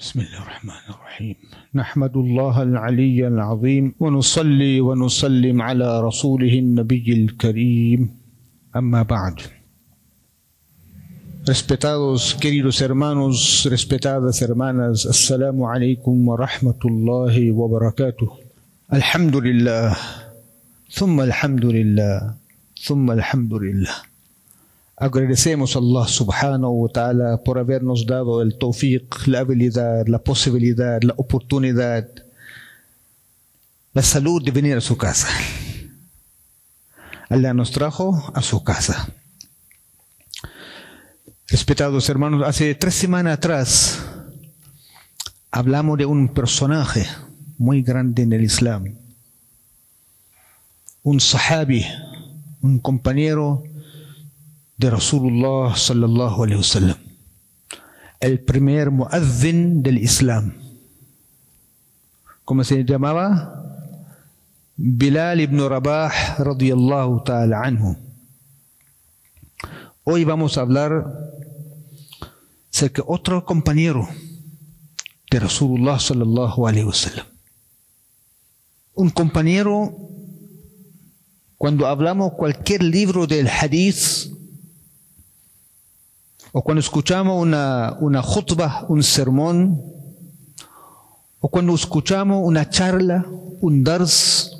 بسم الله الرحمن الرحيم نحمد الله العلي العظيم ونصلي ونسلم على رسوله النبي الكريم أما بعد Respetados queridos hermanos, respetadas hermanas, Assalamu alaikum wa rahmatullahi wa barakatuh. Alhamdulillah, thumma alhamdulillah, thumma alhamdulillah. Agradecemos a Allah subhanahu wa ta'ala por habernos dado el tawfiq, la habilidad, la posibilidad, la oportunidad, la salud de venir a su casa. Allah nos trajo a su casa. Respetados hermanos, hace tres semanas atrás hablamos de un personaje muy grande en el Islam, un sahabi, un compañero de Rasulullah sallallahu alaihi wasallam, el primer muazzin del Islam. ¿Cómo se llamaba? Bilal ibn Rabah radiyallahu ta'ala anhu. Hoy vamos a hablar acerca de otro compañero de Rasulullah sallallahu alaihi wasallam. Un compañero, cuando hablamos cualquier libro del hadith, o cuando escuchamos una, una un sermón, o cuando escuchamos una charla, un dars,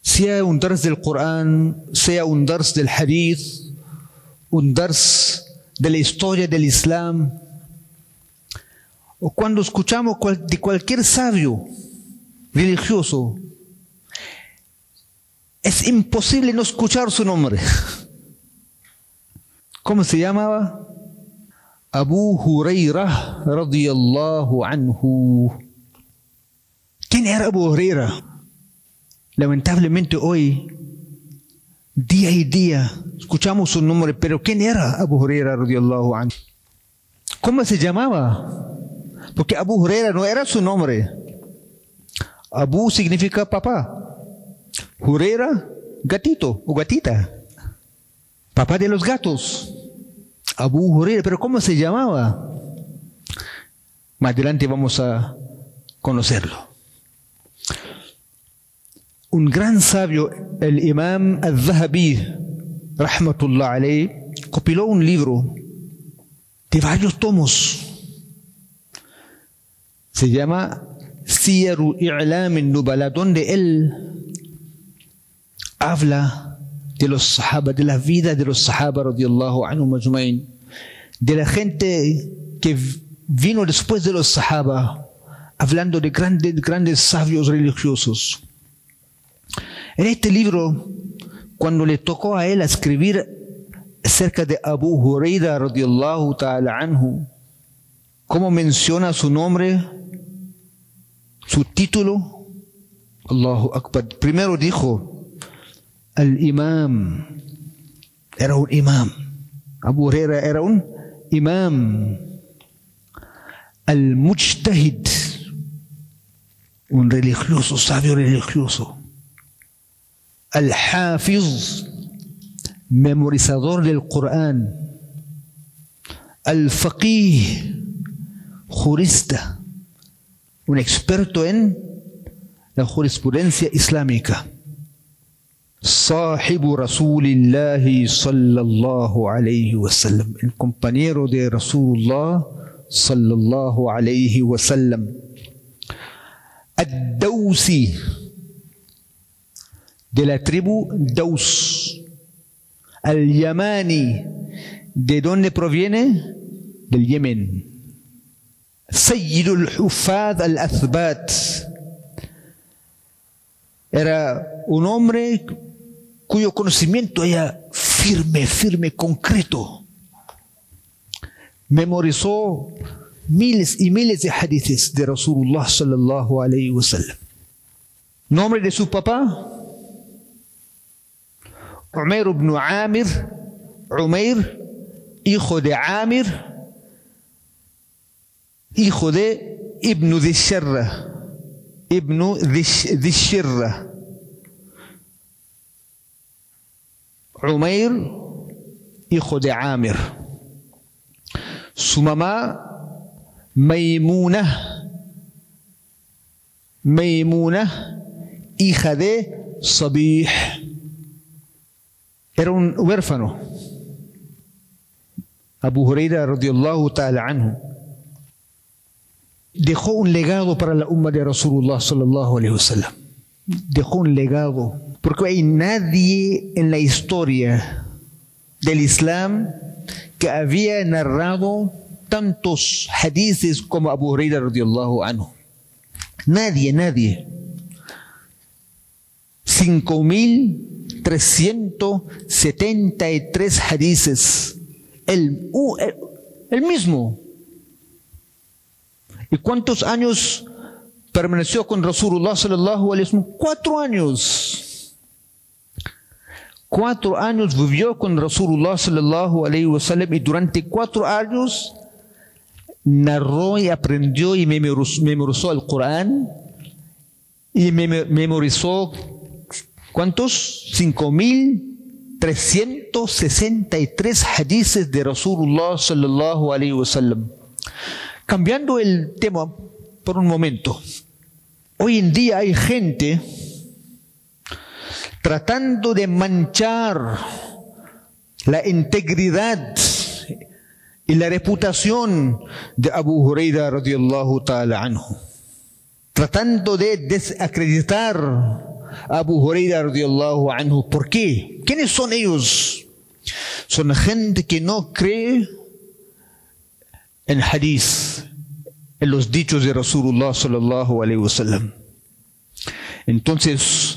sea un dars del Corán, sea un dars del hadith, un dars de la historia del Islam, o cuando escuchamos de cualquier sabio religioso, es imposible no escuchar su nombre. ¿Cómo se llamaba? Abu Huraira radiyallahu anhu. ¿Quién era Abu Huraira? Lamentablemente hoy, día y día, escuchamos su nombre, pero ¿quién era Abu Huraira radiyallahu anhu? ¿Cómo se llamaba? Porque Abu Huraira no era su nombre. Abu significa papá. Huraira, gatito o gatita. Papá de los gatos. Abu Huraira, pero ¿cómo se llamaba? Más adelante vamos a conocerlo. Un gran sabio, el imam al-Zahabi, rahmatullah alayhi, compiló un libro de varios tomos. Se llama Siyaru I'lam al-Nubala, donde él habla de los sahaba, de la vida de los sahaba ajma'in, de la gente que vino después de los sahaba, hablando de grandes, grandes sabios religiosos. En este libro, cuando le tocó a él escribir acerca de Abu Huraira radiyallahu ta'ala anhu, ¿cómo menciona su nombre? Su título, Allahu Akbar. Primero dijo, imam era un imam. Abu Huraira era un imam. Mujtahid, un religioso, sabio religioso. Al hafiz, memorizador del Corán. Al faqih, jurista, un experto en la jurisprudencia islámica. صاحب رسول الله صلى الله عليه وسلم el compañero de Rasulullah صلى الله عليه وسلم الدوسي de la tribu Daus al Yamani de dónde proviene del Yemen سيد الحفاظ الأثبات era un hombre cuyo conocimiento era firme, firme, concreto. Memorizó miles y miles de hadiths de Rasulullah sallallahu alayhi wa sallam. Nombre de su papá, Umair ibn Amir, Umair, hijo de Amir, hijo de Ibn Dishirra, Ibn Dishirra. Umair, hijo de Amir. Su mamá, Maimuna, Maimuna, hija de Sabih. Era un huérfano. Abu Huraira radiallahu ta'ala anhu dejó un legado para la umma de Rasulullah sallallahu alaihi wasallam. Dejó un legado. Porque hay nadie en la historia del Islam que había narrado tantos hadices como Abu Huraira radiallahu anhu. Nadie, nadie. 5.373 hadices. El, el, el mismo. ¿Y cuántos años permaneció con Rasulullah sallallahu alaihi wasallam? Cuatro años. Cuatro años vivió con Rasulullah sallallahu alaihi wasallam y durante cuatro años narró y aprendió y memorizó el Corán y memorizó ¿cuántos? 5363 hadices de Rasulullah sallallahu alaihi wasallam. Cambiando el tema por un momento. Hoy en día hay gente tratando de manchar la integridad y la reputación de Abu Huraira radiyallahu ta'ala anhu. Tratando de desacreditar a Abu Huraira radiyallahu anhu. ¿Por qué? ¿Quiénes son ellos? Son gente que no cree en hadith, en los dichos de Rasulullah sallallahu alaihi wasallam. Entonces,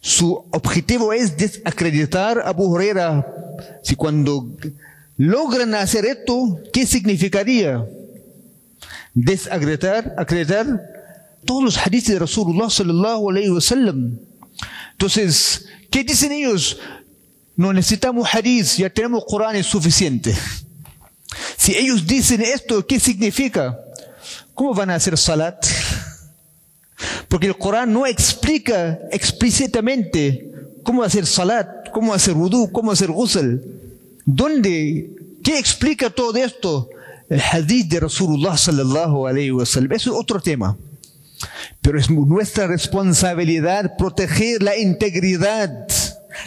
su objetivo es desacreditar a Abu Huraira. Si cuando logran hacer esto, ¿qué significaría? Desacreditar, acreditar todos los hadiths de Rasulullah sallallahu alaihi wasallam. Entonces, ¿qué dicen ellos? No necesitamos hadith, ya tenemos Corán, es suficiente. Si ellos dicen esto, ¿qué significa? ¿Cómo van a hacer salat? Porque el Corán no explica explícitamente cómo hacer salat, cómo hacer wudu, cómo hacer ghusl. ¿Dónde? ¿Qué explica todo esto? El hadith de Rasulullah sallallahu alayhi wa sallam. Eso es otro tema. Pero es nuestra responsabilidad proteger la integridad,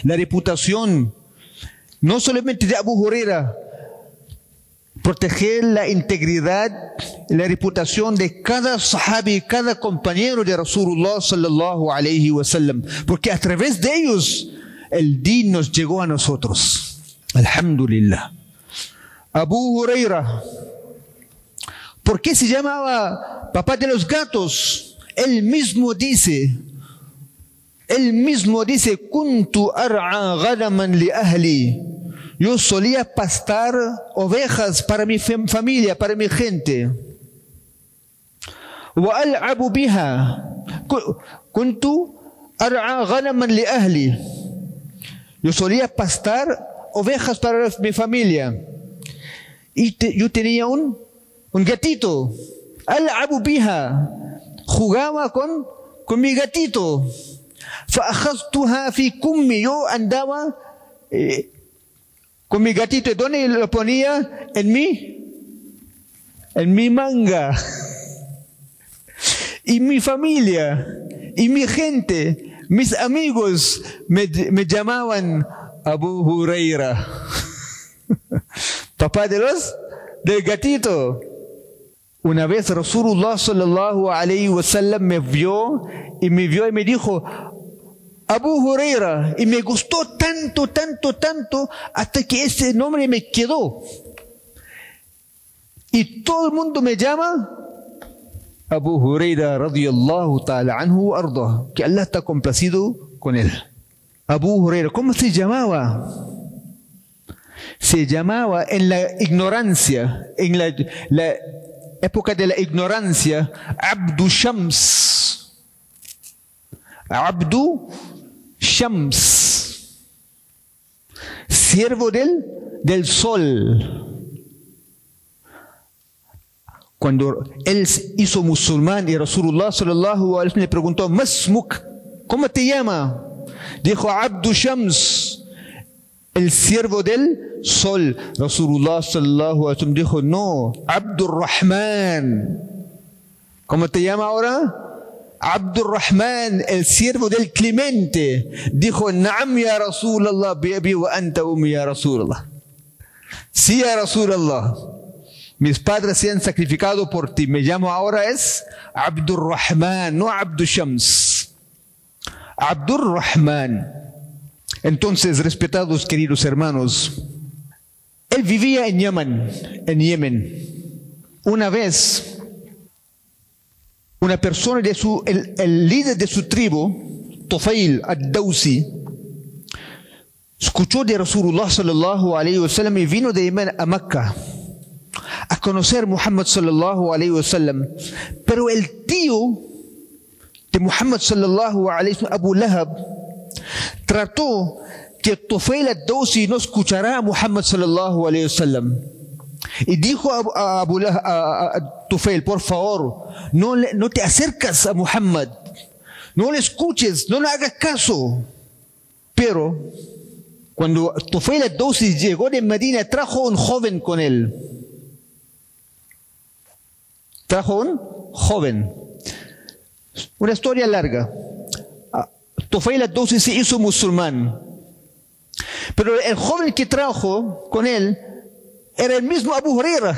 la reputación, no solamente de Abu Huraira, proteger la integridad la reputación de cada sahabi, cada compañero de Rasulullah sallallahu alayhi wa sallam, porque a través de ellos el din nos llegó a nosotros. Alhamdulillah. Abu Huraira, ¿por qué se llamaba papá de los gatos? Él mismo dice, él mismo dice, kuntu ar'a li ahli Yo solía pastar ovejas para mi familia, para mi gente. وألعب بها كنت أرعى غنما لأهلي yo solía pastar ovejas para mi familia y te, yo tenía un, un gatito ألعب بها jugaba con, con mi gatito فأخذتها في كمي yo andaba eh, con mi gatito, ¿dónde lo ponía? En mi, en mi manga. Y mi familia, y mi gente, mis amigos me, me llamaban Abu Huraira. Papá de los, del gatito. Una vez Rasulullah sallallahu alayhi wa sallam me vio y me vio y me dijo, Abu Huraira y me gustó tanto, tanto, tanto hasta que ese nombre me quedó. Y todo el mundo me llama Abu Huraira radiyallahu ta'ala anhu arda, que Allah está complacido con él. Abu Huraira, ¿cómo se llamaba? Se llamaba en la ignorancia, en la, la época de la ignorancia, Abdu Shams. Abdu Shams, siervo del, del sol. Cuando él hizo musulmán y Rasulullah sallallahu alaihi le preguntó, Masmuk, ¿cómo te llama? Dijo Abdu Shams. el siervo del sol. Rasulullah sallallahu alaihi dijo, no, Abdurrahman. ¿Cómo te llama ahora? Abdurrahman, el siervo del clemente. Dijo, Naam ya Rasulallah, bi wa anta ya Rasulallah. Sí, ya Rasulallah. Mis padres se han sacrificado por ti. Me llamo ahora es Abdurrahman, no Abdul Shams. Abdurrahman. Entonces, respetados queridos hermanos, él vivía en Yemen, en Yemen. Una vez, una persona de su, el, el líder de su tribu, Tufail ad-Dawsi, escuchó de Rasulullah sallallahu alayhi wa sallam y vino de Yemen a Mecca a conocer Muhammad sallallahu alayhi wa sallam. Pero el tío de Muhammad sallallahu alayhi wa sallam, Abu Lahab, trató que Tufail ad-Dawsi no escuchará a Muhammad sallallahu alayhi wa sallam. Y dijo a, Abu Tufail, por favor, no, le, te acercas a Muhammad, no le escuches, no le hagas caso. Pero cuando Tufail ad-Dawsi llegó de Medina, trajo un joven con él. Trajo un joven. Una historia larga. Tufail ad-Dawsi se hizo musulmán. Pero el joven que trajo con él era el mismo Abu Huraira,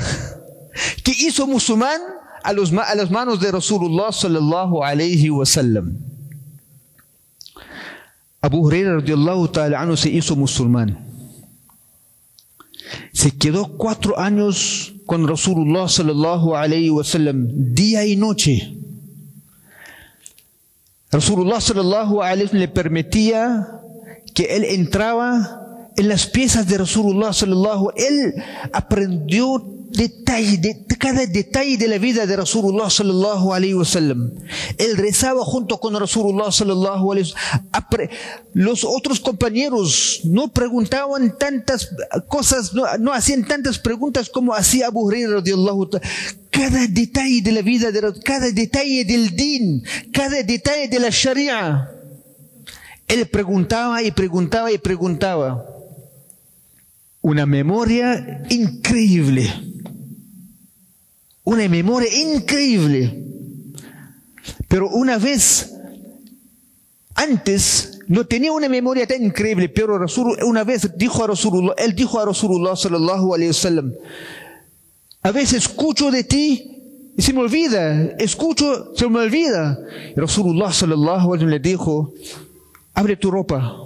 que hizo musulmán a, los, a las manos de Rasulullah sallallahu alayhi wa sallam. Abu Huraira radiallahu ta'ala anhu se hizo musulmán. Se quedó cuatro años con Rasulullah sallallahu alayhi wa sallam, día y noche. Rasulullah sallallahu alayhi wa sallam le permitía que él entraba en las piezas de Rasulullah sallallahu él aprendió detalle de, cada detalle de la vida de Rasulullah sallallahu alaihi wasallam. Él rezaba junto con Rasulullah sallallahu alaihi wasallam. Los otros compañeros no preguntaban tantas cosas, no, no hacían tantas preguntas como hacía Abu Hurairah radiyallahu Cada detalle de la vida, de, cada detalle del din, cada detalle de la sharia. Él preguntaba y preguntaba y preguntaba una memoria increíble. Una memoria increíble. Pero una vez, antes, no tenía una memoria tan increíble, pero Rasul, una vez dijo a Rasulullah, él dijo a Rasulullah sallallahu alayhi wasallam, a veces escucho de ti y se me olvida, escucho, se me olvida. Rasulullah sallallahu alayhi le dijo, abre tu ropa.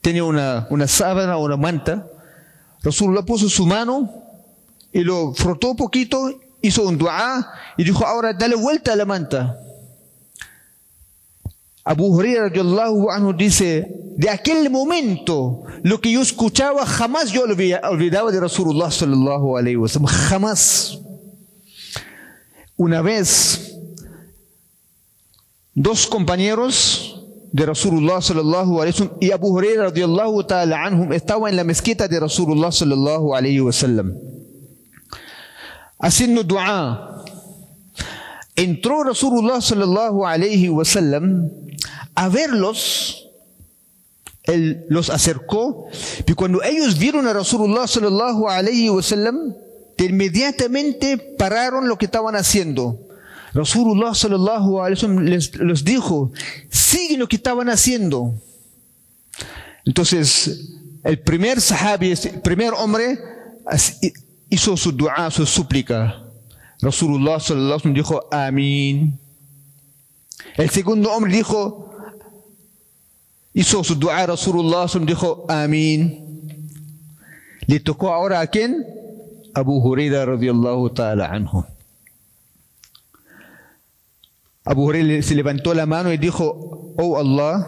Tenía una, una sábana o una manta. Rasulullah puso su mano y lo frotó un poquito, hizo un dua y dijo, ahora dale vuelta a la manta. Abu Hurairah anhu dice, de aquel momento, lo que yo escuchaba jamás yo olvidaba de Rasulullah sallallahu alayhi wa sallam, jamás. Una vez, dos compañeros de Rasulullah sallallahu alayhi wasallam y Abu Hurairah radiyallahu ta'ala anhum estaba en la mezquita de Rasulullah sallallahu alayhi wasallam haciendo dua. Entró Rasulullah sallallahu alayhi wasallam a verlos. Él los acercó y cuando ellos vieron a Rasulullah sallallahu alayhi wasallam inmediatamente pararon lo que estaban haciendo Rasulullah sallallahu alaihi les, dijo, siguen lo que estaban haciendo. Entonces, el primer sahabi, primer hombre, hizo su dua, su súplica. Rasulullah sallallahu alaihi wasallam dijo, amén. El segundo hombre dijo, hizo su dua, Rasulullah dijo, amén. Le tocó ahora a quién? Abu Huraira radiyallahu ta'ala anhu. Abu Hurairah se levantó la mano y dijo, oh Allah,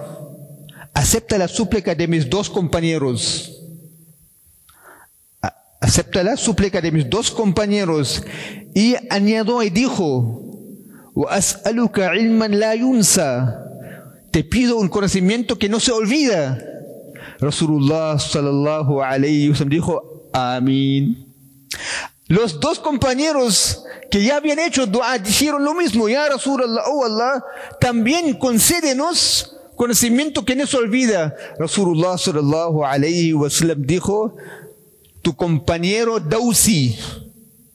acepta la súplica de mis dos compañeros. Acepta la súplica de mis dos compañeros. Y añadió y dijo, وأسألك علما لا ينسى. Te pido un conocimiento que no se olvida. Rasulullah sallallahu alayhi wa sallam dijo, Amén. Los dos compañeros que ya habían hecho dua dijeron lo mismo, ya Rasulullah, oh Allah, también concédenos conocimiento que no se olvida. Rasulullah sallallahu alayhi wa sallam dijo, tu compañero Dausi,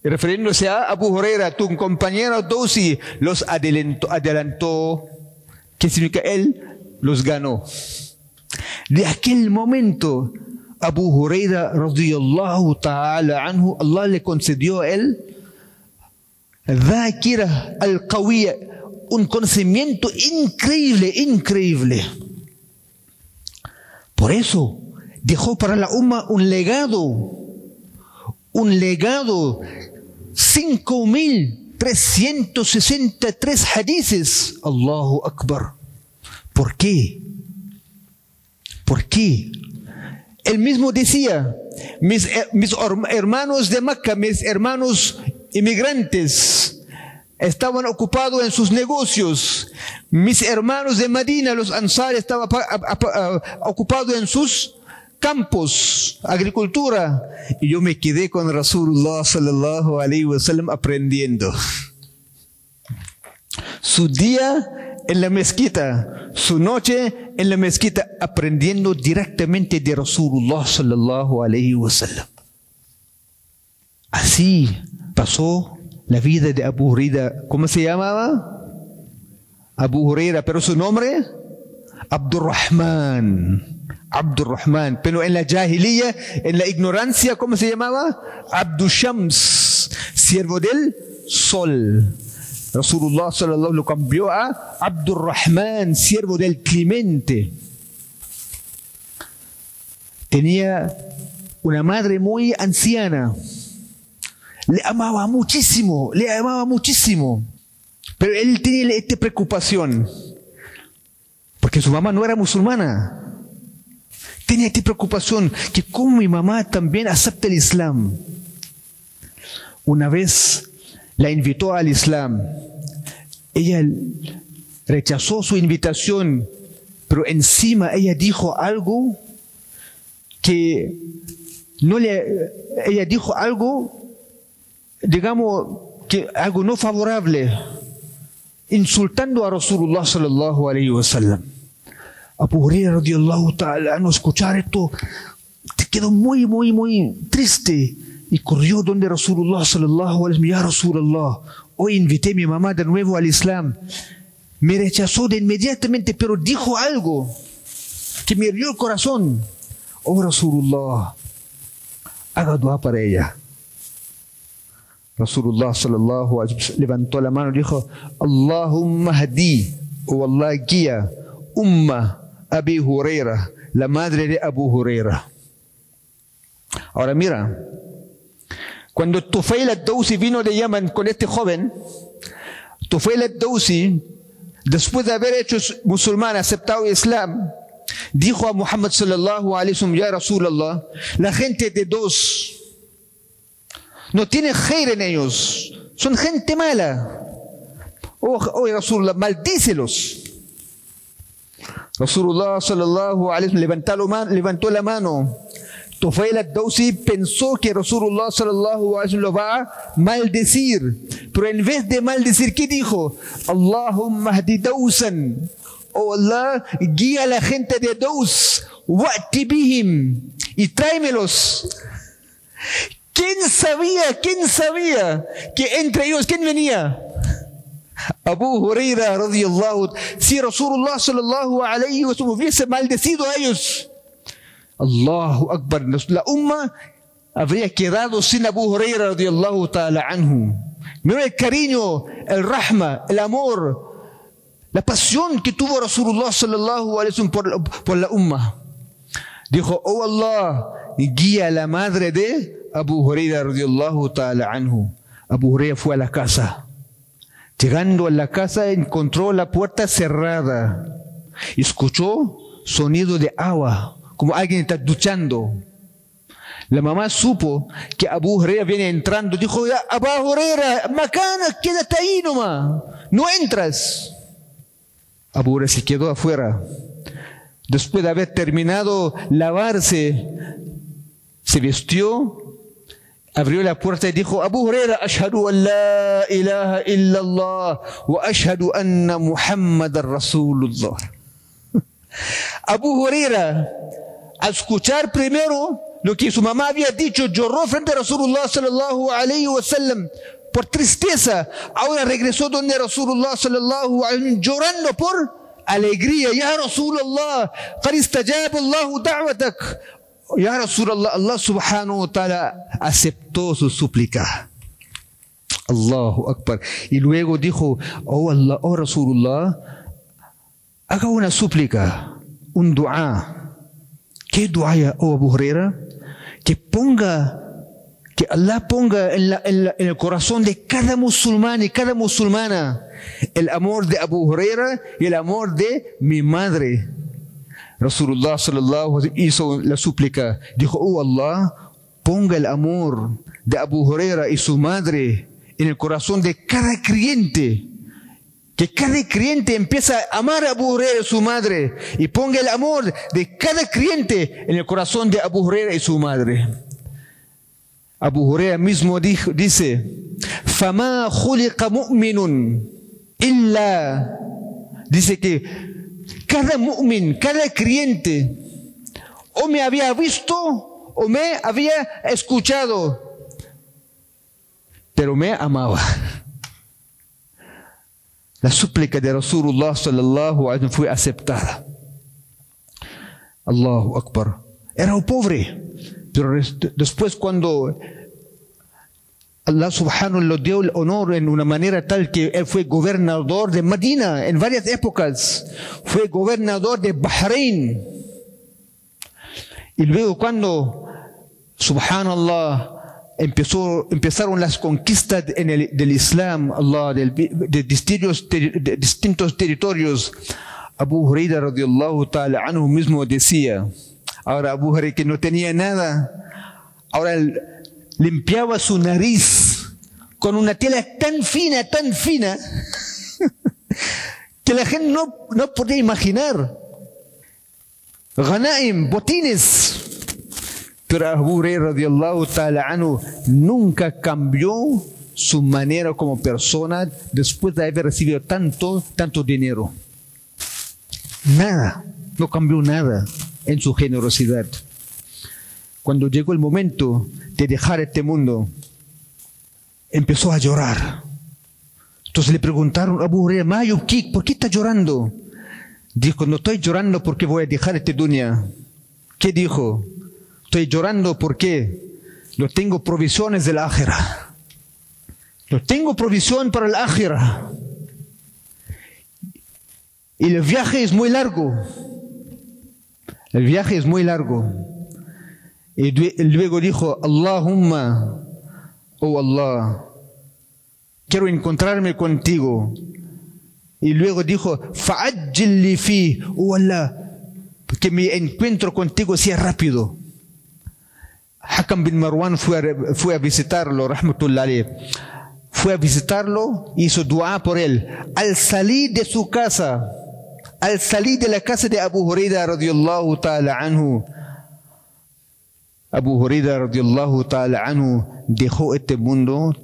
refiriéndose a Abu Huraira, tu compañero Dausi los adelantó, adelantó, que significa él los ganó. De aquel momento, Abu Huraira radiyallahu ta'ala anhu, Allah le concedió a él al-Qawiyya, un conocimiento increíble, increíble. Por eso dejó para la umma un legado, un legado, 5.363 hadices. Allahu Akbar. ¿Por qué? ¿Por qué? Él mismo decía, mis, mis hermanos de Makkah, mis hermanos inmigrantes, estaban ocupados en sus negocios. Mis hermanos de Medina, los Ansar, estaban ocupados en sus campos, agricultura. Y yo me quedé con Rasulullah sallallahu alaihi wasallam aprendiendo. Su día en la mezquita, su noche en la mezquita, aprendiendo directamente de Rasulullah sallallahu alaihi wasallam. Así pasó la vida de Abu Huraira. ¿Cómo se llamaba? Abu Huraira, pero su nombre, Abdurrahman. Abdurrahman. Pero en la jahiliya, en la ignorancia, ¿cómo se llamaba? Abdushams, siervo del sol. Rasulullah sallallahu lo cambió a Abdurrahman, siervo del Clemente. Tenía una madre muy anciana. Le amaba muchísimo, le amaba muchísimo. Pero él tenía esta preocupación. Porque su mamá no era musulmana. Tenía esta preocupación que como mi mamá también acepta el Islam. Una vez la invitó al Islam. Ella rechazó su invitación, pero encima ella dijo algo que no le, ella dijo algo, digamos, que algo no favorable, insultando a Rasulullah sallallahu alayhi wa sallam. Abu Hurairah radiallahu ta'ala, no escuchar esto, te quedó muy, muy, muy triste y corrió donde Rasulullah sallallahu alaihi ya Rasulullah, hoy invité a mi mamá de nuevo al Islam. Me rechazó de inmediatamente, pero dijo algo que me hirió el corazón. Oh Rasulullah, haga dua para ella. Rasulullah sallallahu alaihi wasallam levantó la mano y dijo, Allahumma hadi, o Allah guía, umma Abi Huraira, la madre de Abu Huraira. Ahora mira, cuando Tufail al-Dawsi vino de Yemen con este joven, Tufail al-Dawsi, después de haber hecho musulmán, aceptado el Islam, dijo a Muhammad sallallahu alaihi wasallam, ya Rasulallah, la gente de dos no tiene khair en ellos, son gente mala. Oh, oh Rasulullah, maldícelos. Rasulullah sallallahu alaihi wasallam levantó la mano, Tufail al-Dawsi pensó que Rasulullah sallallahu alaihi lo va a maldecir, pero en vez de maldecir, ¿qué dijo? Allahumma hdi Dawsan. Oh Allah, guía a la gente de Daws, wa'ti bihim, y tráemelos. ¿Quién sabía, quién sabía que entre ellos, quién venía? Abu Huraira radiyallahu, si Rasulullah sallallahu alaihi wasallam hubiese maldecido a ellos, Allahu Akbar. La umma habría quedado sin Abu Huraira radiallahu ta'ala anhu. Mira el cariño, el rahma, el amor, la pasión que tuvo Rasulullah sallallahu alaihi wasallam por, la umma. Dijo, oh Allah, guía a la madre de Abu Huraira radiallahu ta'ala anhu. Abu Huraira fue a la casa. Llegando a la casa encontró la puerta cerrada. Escuchó sonido de agua como alguien está duchando. La mamá supo que Abu Huraira viene entrando. Dijo, Abu Huraira, macana, quédate ahí nomás. No entras. Abu Huraira se quedó afuera. Después de haber terminado lavarse, se vistió, abrió la puerta y dijo, Abu Huraira, ashhadu an la ilaha illallah wa anna Muhammad Rasulullah. Abu Huraira, al escuchar primero lo que su mamá había dicho, lloró frente a Rasulullah sallallahu alayhi wa sallam por tristeza. Ahora regresó donde Rasulullah sallallahu alayhi llorando por alegría. Ya Rasulullah, قد استجاب الله دعوتك. Ya Rasulullah, Allah subhanahu wa ta'ala aceptó su súplica. Allahu Akbar. Y luego dijo, oh Allah, oh Rasulullah, haga una súplica, un dua. ¿Qué dua, oh Abu? Que ponga, que Allah ponga en, el corazón de cada musulmán y cada musulmana el amor de Abu Huraira y el amor de mi madre. Rasulullah sallallahu hizo la súplica. Dijo, oh Allah, ponga el amor de Abu Huraira y su madre en el corazón de cada creyente. Que cada creyente empieza a amar a Abu Huraira y su madre. Y ponga el amor de cada creyente en el corazón de Abu Huraira y su madre. Abu Huraira mismo dijo, dice, فَمَا خُلِقَ مُؤْمِنٌ إِلَّا Dice que cada mu'min, cada creyente, o me había visto o me había escuchado, pero me amaba. La súplica de Rasulullah sallallahu alaihi fue aceptada. Allahu Akbar. Era un pobre, pero después cuando Allah subhanahu le dio el honor en una manera tal que él fue gobernador de Medina en varias épocas. Fue gobernador de Bahrein. Y luego cuando, subhanallah, empezó, empezaron las conquistas en el, del Islam, Allah, del- de, distintos, territorios, Abu Huraira radiallahu ta'ala anhu mismo decía, ahora Abu Huraira que no tenía nada, ahora limpiaba su nariz con una tela tan fina, tan fina, que la gente no, no podía imaginar. Ghanaim, botines. Pero Abu radiallahu ta'ala anhu nunca cambió su manera como persona después de haber recibido tanto, tanto dinero. Nada, no cambió nada en su generosidad. Cuando llegó el momento de dejar este mundo, empezó a llorar. Entonces le preguntaron a Abu Hurairah, "Ma yubkik, ¿por qué está llorando? Dijo, no estoy llorando porque voy a dejar este dunya. ¿Qué dijo? Estoy llorando porque no tengo provisiones del ájera. No tengo provisión para el ájera. Y el viaje es muy largo. El viaje es muy largo. Y luego dijo, Allahumma, oh Allah, quiero encontrarme contigo. Y luego dijo, "Fa'ajjil fi, oh Allah, que mi encuentro contigo sea rápido. Hakam bin Marwan fue a, fue a visitarlo, rahmatullah. Fue a visitarlo, hizo dua por él. Al salir de su casa, al salir de la casa de Abu Huraira radiyallahu ta'ala anhu, Abu Huraira radiyallahu ta'ala anhu dejó este mundo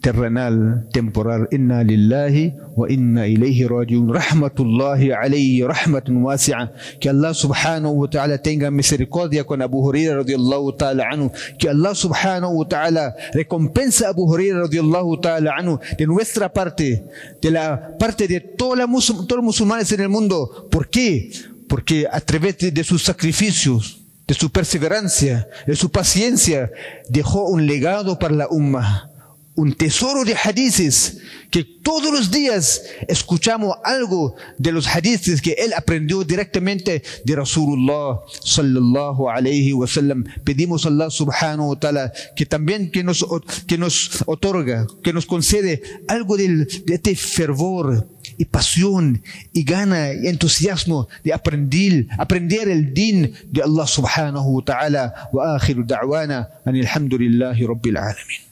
terrenal, temporal. Inna lillahi wa inna ilayhi rajiun. Rahmatullahi alayhi, rahmatun wasi'a. Que Allah subhanahu wa ta'ala tenga misericordia con Abu Huraira radiyallahu ta'ala anhu. Que Allah subhanahu wa ta'ala recompensa a Abu Huraira radiyallahu ta'ala anhu de nuestra parte, de la parte de todos los musulmanes en el mundo. ¿Por qué? Porque a través de sus sacrificios, de su perseverancia, de su paciencia, dejó un legado para la umma un tesoro de hadices que todos los días escuchamos algo de los hadices que él aprendió directamente de Rasulullah sallallahu alayhi wa sallam. Pedimos a Allah subhanahu wa ta'ala que también que nos, que nos otorga, que nos concede algo de este fervor y pasión y gana y entusiasmo de aprender, aprender el din de Allah subhanahu wa ta'ala wa akhiru da'wana anil hamdulillahi rabbil alamin.